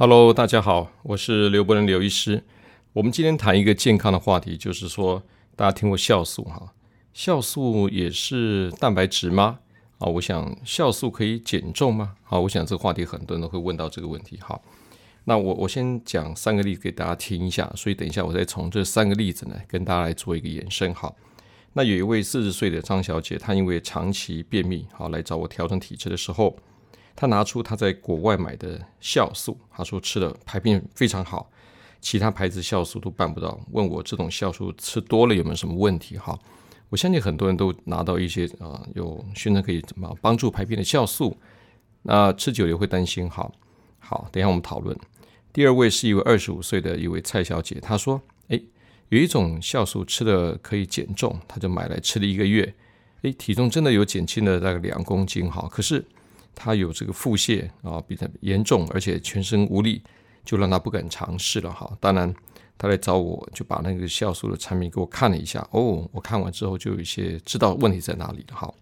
Hello，大家好，我是刘伯仁刘医师。我们今天谈一个健康的话题，就是说，大家听过酵素哈？酵素也是蛋白质吗？啊，我想酵素可以减重吗？好，我想这个话题很多人都会问到这个问题。好，那我我先讲三个例子给大家听一下，所以等一下我再从这三个例子呢跟大家来做一个延伸。好，那有一位四十岁的张小姐，她因为长期便秘，好来找我调整体质的时候。他拿出他在国外买的酵素，他说吃的排便非常好，其他牌子酵素都办不到。问我这种酵素吃多了有没有什么问题？哈，我相信很多人都拿到一些啊有宣称可以怎么帮助排便的酵素，那吃久了会担心。好，好，等一下我们讨论。第二位是一位二十五岁的一位蔡小姐，她说：“诶，有一种酵素吃的可以减重，她就买来吃了一个月，诶，体重真的有减轻了大概两公斤。哈，可是。”他有这个腹泻啊，比较严重，而且全身无力，就让他不敢尝试了哈。当然，他来找我就把那个酵素的产品给我看了一下，哦，我看完之后就有一些知道问题在哪里了哈。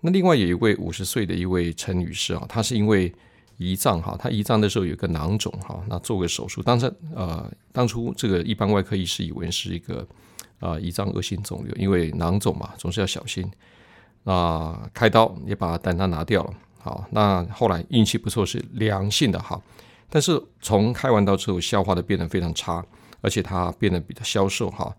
那另外有一位五十岁的一位陈女士啊，她是因为胰脏哈，她胰脏的时候有个囊肿哈，那做个手术，当时呃，当初这个一般外科医师以为是一个啊胰脏恶性肿瘤，因为囊肿嘛，总是要小心，那开刀也把胆囊拿掉了。好，那后来运气不错，是良性的哈。但是从开完刀之后，消化的变得非常差，而且他变得比较消瘦哈。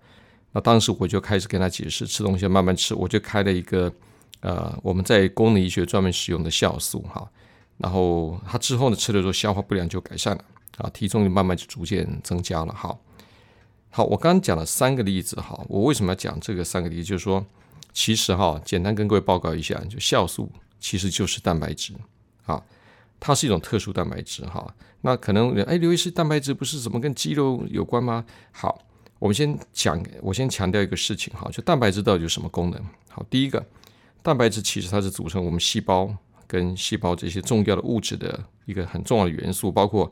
那当时我就开始跟他解释，吃东西慢慢吃，我就开了一个呃，我们在功能医学专门使用的酵素哈。然后他之后呢，吃了之后消化不良就改善了啊，体重就慢慢就逐渐增加了哈。好，我刚刚讲了三个例子哈，我为什么要讲这个三个例子？就是说，其实哈，简单跟各位报告一下，就酵素。其实就是蛋白质，啊，它是一种特殊蛋白质，哈。那可能，哎，刘医师，蛋白质不是怎么跟肌肉有关吗？好，我们先讲，我先强调一个事情，哈，就蛋白质到底有什么功能？好，第一个，蛋白质其实它是组成我们细胞跟细胞这些重要的物质的一个很重要的元素，包括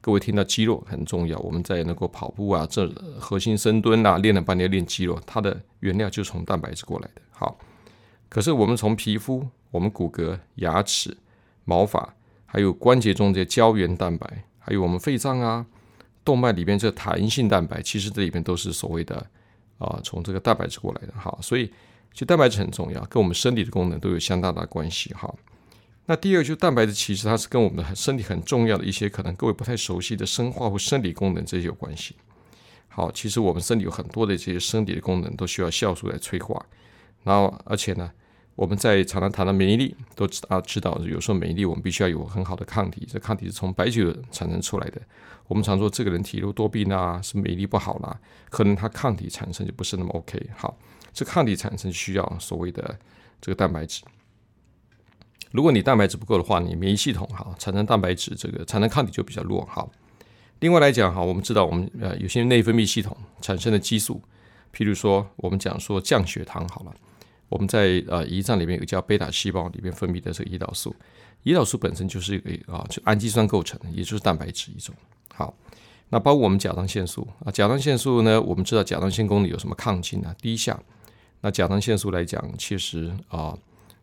各位听到肌肉很重要，我们在能够跑步啊，这核心深蹲啊，练了半年练肌肉，它的原料就是从蛋白质过来的。好，可是我们从皮肤。我们骨骼、牙齿、毛发，还有关节中的胶原蛋白，还有我们肺脏啊、动脉里边这弹性蛋白，其实这里边都是所谓的啊，从这个蛋白质过来的哈。所以，其实蛋白质很重要，跟我们身体的功能都有相当大的关系哈。那第二，就蛋白质其实它是跟我们的身体很重要的一些可能各位不太熟悉的生化或生理功能这些有关系。好，其实我们身体有很多的这些生理的功能都需要酵素来催化，然后而且呢。我们在常常谈到免疫力，都知啊知道，有时候免疫力我们必须要有很好的抗体，这抗体是从白酒产生出来的。我们常说这个人体弱多病啊，是免疫力不好啦，可能他抗体产生就不是那么 OK。好，这抗体产生需要所谓的这个蛋白质。如果你蛋白质不够的话，你免疫系统哈产生蛋白质这个产生抗体就比较弱。好，另外来讲哈，我们知道我们呃有些内分泌系统产生的激素，譬如说我们讲说降血糖好了。我们在呃胰脏里面有个叫贝塔细胞里面分泌的这个胰岛素，胰岛素本身就是一个啊，就氨基酸构成的，也就是蛋白质一种。好，那包括我们甲状腺素啊，甲状腺素呢，我们知道甲状腺功能有什么亢进啊、低下。那甲状腺素来讲，其实啊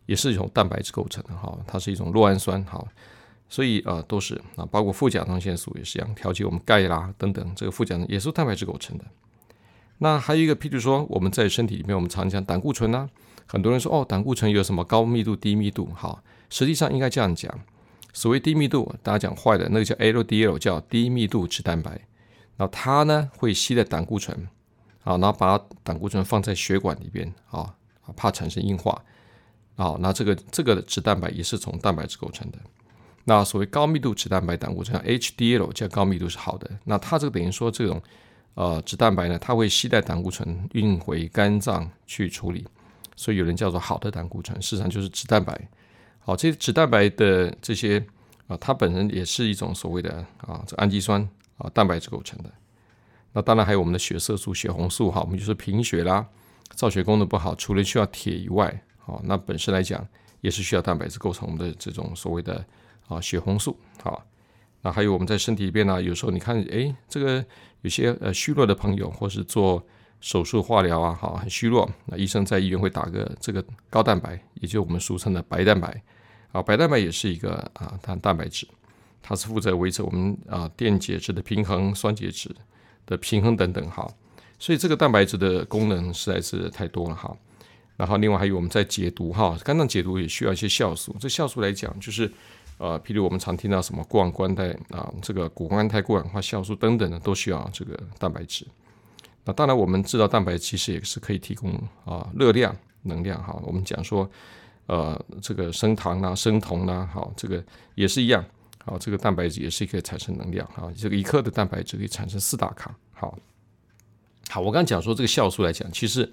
也是一种蛋白质构成的哈，它是一种酪氨酸哈，所以啊都是啊，包括副甲状腺素也是一样，调节我们钙啦等等，这个副甲也是蛋白质构成的。那还有一个，譬如说我们在身体里面，我们常讲胆固醇啊。很多人说哦，胆固醇有什么高密度、低密度？好，实际上应该这样讲。所谓低密度，大家讲坏的那个叫 LDL，叫低密度脂蛋白。那它呢会吸的胆固醇，啊，然后把胆固醇放在血管里边，啊，怕产生硬化。啊，那这个这个脂蛋白也是从蛋白质构成的。那所谓高密度脂蛋白胆固醇 HDL，叫高密度是好的。那它这个等于说这种呃脂蛋白呢，它会吸带胆固醇运回肝脏去处理。所以有人叫做好的胆固醇，事实上就是脂蛋白。好，这些脂蛋白的这些啊，它本身也是一种所谓的啊，这氨基酸啊，蛋白质构成的。那当然还有我们的血色素、血红素哈，我们就是贫血啦，造血功能不好，除了需要铁以外，哦，那本身来讲也是需要蛋白质构成我们的这种所谓的啊血红素。好，那还有我们在身体里边呢，有时候你看，哎，这个有些呃虚弱的朋友，或是做。手术化疗啊，哈，很虚弱。那医生在医院会打个这个高蛋白，也就我们俗称的白蛋白。啊，白蛋白也是一个啊，它蛋白质。它是负责维持我们啊电解质的平衡、酸解质的平衡等等哈。所以这个蛋白质的功能实在是太多了哈。然后另外还有我们在解毒哈，肝脏解毒也需要一些酵素。这酵素来讲，就是呃，譬如我们常听到什么过氧甘肽啊，这个谷胱甘肽过氧化酵素等等的，都需要这个蛋白质。那当然，我们知道蛋白其实也是可以提供啊热量、能量哈。我们讲说，呃，这个升糖啦、升酮啦，好，这个也是一样。好，这个蛋白质也是可以产生能量哈。这个一克的蛋白质可以产生四大卡。好，好，我刚讲说这个酵素来讲，其实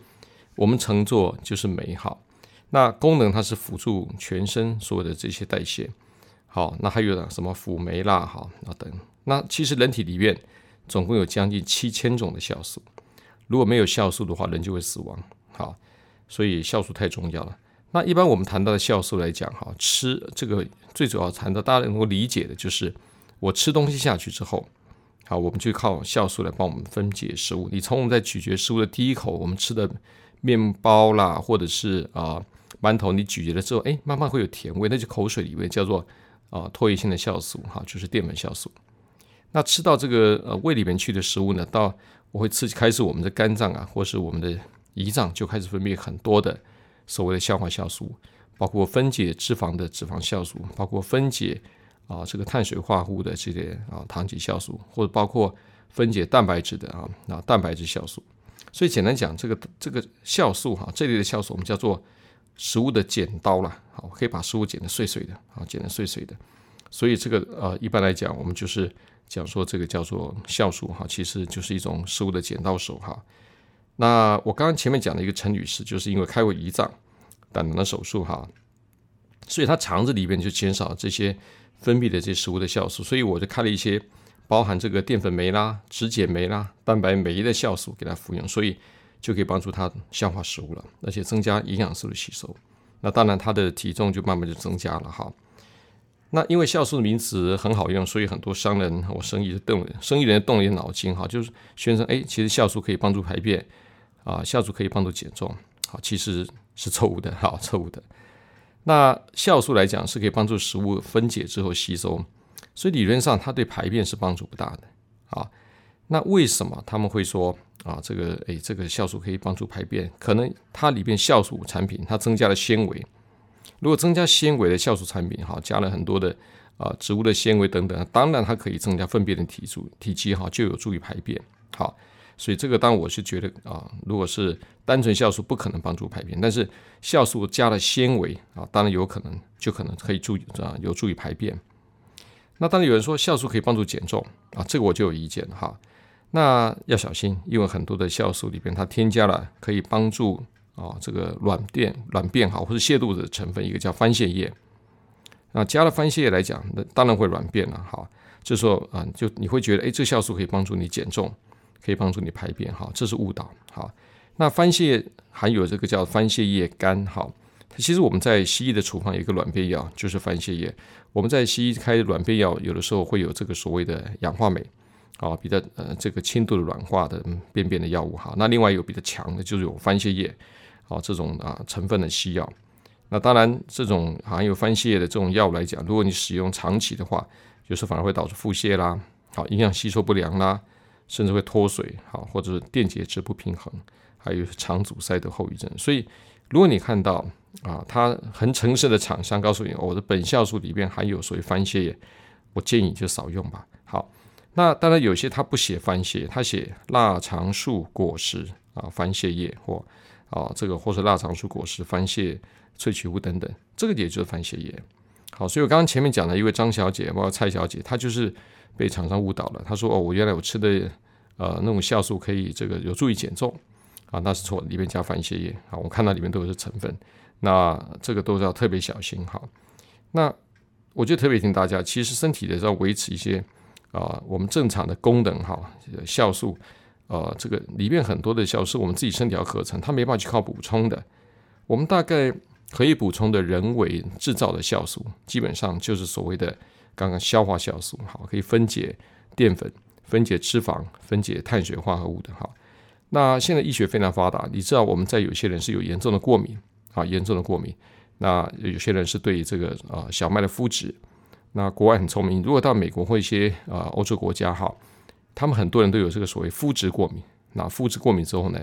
我们称作就是酶好。那功能它是辅助全身所有的这些代谢。好，那还有什么辅酶啦，好，那等。那其实人体里面总共有将近七千种的酵素。如果没有酵素的话，人就会死亡。好，所以酵素太重要了。那一般我们谈到的酵素来讲，哈，吃这个最主要谈到大家能够理解的就是，我吃东西下去之后，好，我们就靠酵素来帮我们分解食物。你从我们在咀嚼食物的第一口，我们吃的面包啦，或者是啊馒头，你咀嚼了之后，哎，慢慢会有甜味，那就口水里面叫做啊唾液性的酵素，哈，就是淀粉酵素。那吃到这个呃胃里面去的食物呢，到我会刺激开始我们的肝脏啊，或是我们的胰脏就开始分泌很多的所谓的消化酵素，包括分解脂肪的脂肪酵素，包括分解啊这个碳水化合物的这些啊糖基酵素，或者包括分解蛋白质的啊啊蛋白质酵素。所以简单讲，这个这个酵素哈这类的酵素我们叫做食物的剪刀啦，好可以把食物剪得碎碎的啊剪得碎碎的。所以这个呃一般来讲我们就是。讲说这个叫做酵素哈，其实就是一种食物的剪刀手哈。那我刚刚前面讲的一个陈女士，就是因为开过胰脏胆囊的手术哈，所以她肠子里面就减少这些分泌的这些食物的酵素，所以我就开了一些包含这个淀粉酶啦、脂解酶啦、蛋白酶的酵素给她服用，所以就可以帮助她消化食物了，而且增加营养素的吸收。那当然她的体重就慢慢就增加了哈。那因为酵素的名词很好用，所以很多商人或生意动生意人动了点脑筋哈，就是宣称哎，其实酵素可以帮助排便啊，酵素可以帮助减重，好，其实是错误的，好，错误的。那酵素来讲是可以帮助食物分解之后吸收，所以理论上它对排便是帮助不大的，啊，那为什么他们会说啊，这个哎，这个酵素可以帮助排便？可能它里边酵素产品它增加了纤维。如果增加纤维的酵素产品，哈，加了很多的啊植物的纤维等等，当然它可以增加粪便的体数体积，哈，就有助于排便，好，所以这个当我是觉得啊，如果是单纯酵素不可能帮助排便，但是酵素加了纤维啊，当然有可能就可能可以助啊有助于排便。那当然有人说酵素可以帮助减重啊，这个我就有意见哈，那要小心，因为很多的酵素里边它添加了可以帮助。啊，这个软便软便好，或者泻肚的成分，一个叫番泻叶。那加了番泻叶来讲，那当然会软便了。哈，就说啊，就你会觉得，哎，这酵素可以帮助你减重，可以帮助你排便。哈，这是误导。好，那番泻含有这个叫番泻叶苷。好，其实我们在西医的处方有一个软便药，就是番泻叶。我们在西医开软便药，有的时候会有这个所谓的氧化镁，啊，比较呃这个轻度的软化的便便的药物。哈，那另外有比较强的，就是有番泻叶。哦，这种啊成分的西药，那当然这种含有番泻叶的这种药物来讲，如果你使用长期的话，有时候反而会导致腹泻啦，好营养吸收不良啦，甚至会脱水，好或者是电解质不平衡，还有肠阻塞的后遗症。所以，如果你看到啊，它很诚实的厂商告诉你，我的本酵素里边含有所谓番泻叶，我建议你就少用吧。好，那当然有些他不写番泻，他写腊肠素果实啊番泻叶或。啊，这个或是腊肠素果实、番泻萃取物等等，这个也就是番泻叶。好，所以我刚刚前面讲的一位张小姐，包括蔡小姐，她就是被厂商误导了。她说：“哦，我原来我吃的呃那种酵素可以这个有助于减重啊，那是错，里面加番泻叶啊。我看到里面都是成分，那这个都是要特别小心哈。那我就特别提醒大家，其实身体的要维持一些啊我们正常的功能哈，酵素。呃，这个里面很多的酵素，我们自己身体要合成，它没办法去靠补充的。我们大概可以补充的人为制造的酵素，基本上就是所谓的刚刚消化酵素，好，可以分解淀粉、分解脂肪、分解碳水化合物的。哈。那现在医学非常发达，你知道我们在有些人是有严重的过敏，啊，严重的过敏。那有些人是对这个啊小麦的麸质，那国外很聪明，如果到美国或一些啊欧洲国家哈，他们很多人都有这个所谓肤质过敏。那肤质过敏之后呢，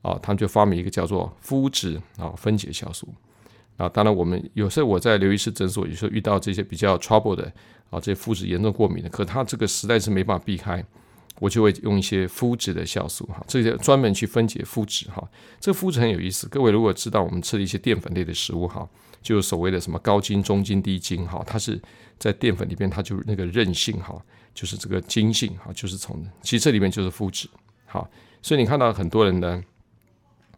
啊，他们就发明一个叫做肤质啊分解酵素。啊，当然我们有时候我在刘医师诊所，有时候遇到这些比较 trouble 的啊，这些肤质严重过敏的，可他这个实在是没办法避开，我就会用一些肤质的酵素哈，这些专门去分解肤质哈。这个肤质很有意思，各位如果知道我们吃的一些淀粉类的食物哈。就所谓的什么高筋、中筋、低筋哈，它是在淀粉里边，它就那个韧性哈，就是这个筋性哈，就是从其实这里面就是肤质好，所以你看到很多人呢，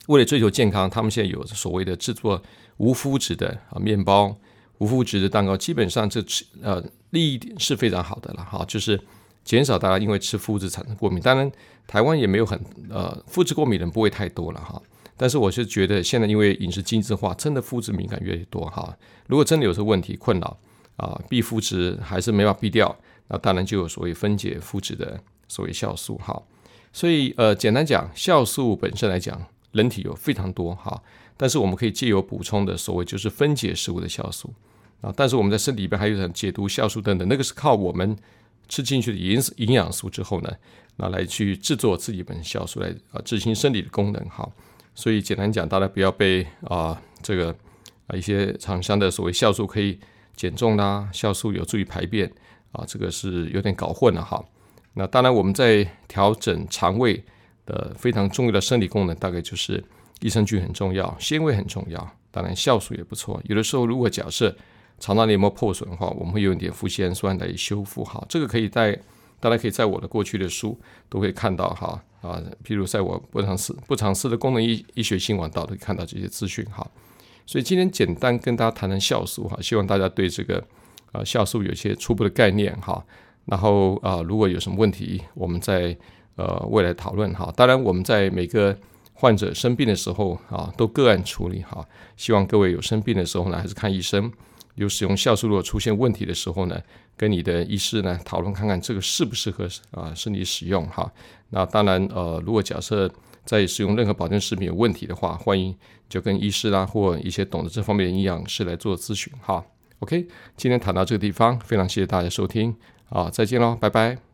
为了追求健康，他们现在有所谓的制作无麸质的啊面包、无麸质的蛋糕，基本上这呃利益点是非常好的了哈，就是减少大家因为吃麸质产生过敏。当然，台湾也没有很呃麸质过敏人不会太多了哈。但是我是觉得，现在因为饮食精致化，真的肤质敏感越来越多哈。如果真的有这问题困扰啊，避肤质还是没法避掉，那当然就有所谓分解肤质的所谓酵素哈。所以呃，简单讲，酵素本身来讲，人体有非常多哈。但是我们可以借由补充的所谓就是分解食物的酵素啊。但是我们在身体里边还有解毒酵素等等，那个是靠我们吃进去的营营养素之后呢，那来去制作自己本酵素来啊执行生理的功能哈。所以简单讲，大家不要被啊这个啊一些厂商的所谓酵素可以减重啦，酵素有助于排便啊，这个是有点搞混了哈。那当然我们在调整肠胃的非常重要的生理功能，大概就是益生菌很重要，纤维很重要，当然酵素也不错。有的时候如果假设肠道黏膜破损的话，我们会用一点富酰氨酸来修复哈，这个可以在。大家可以在我的过去的书都会看到哈啊，譬如在我不尝试不尝试的功能医医学新闻道都可以看到这些资讯哈。所以今天简单跟大家谈谈酵素哈，希望大家对这个啊酵素有些初步的概念哈。然后啊，如果有什么问题，我们在呃未来讨论哈。当然我们在每个患者生病的时候啊，都个案处理哈。希望各位有生病的时候呢，还是看医生。有使用酵素如果出现问题的时候呢？跟你的医师呢讨论看看这个适不适合啊身体使用哈。那当然呃，如果假设在使用任何保健食品有问题的话，欢迎就跟医师啦或一些懂得这方面的营养师来做咨询哈。OK，今天谈到这个地方，非常谢谢大家收听啊，再见喽，拜拜。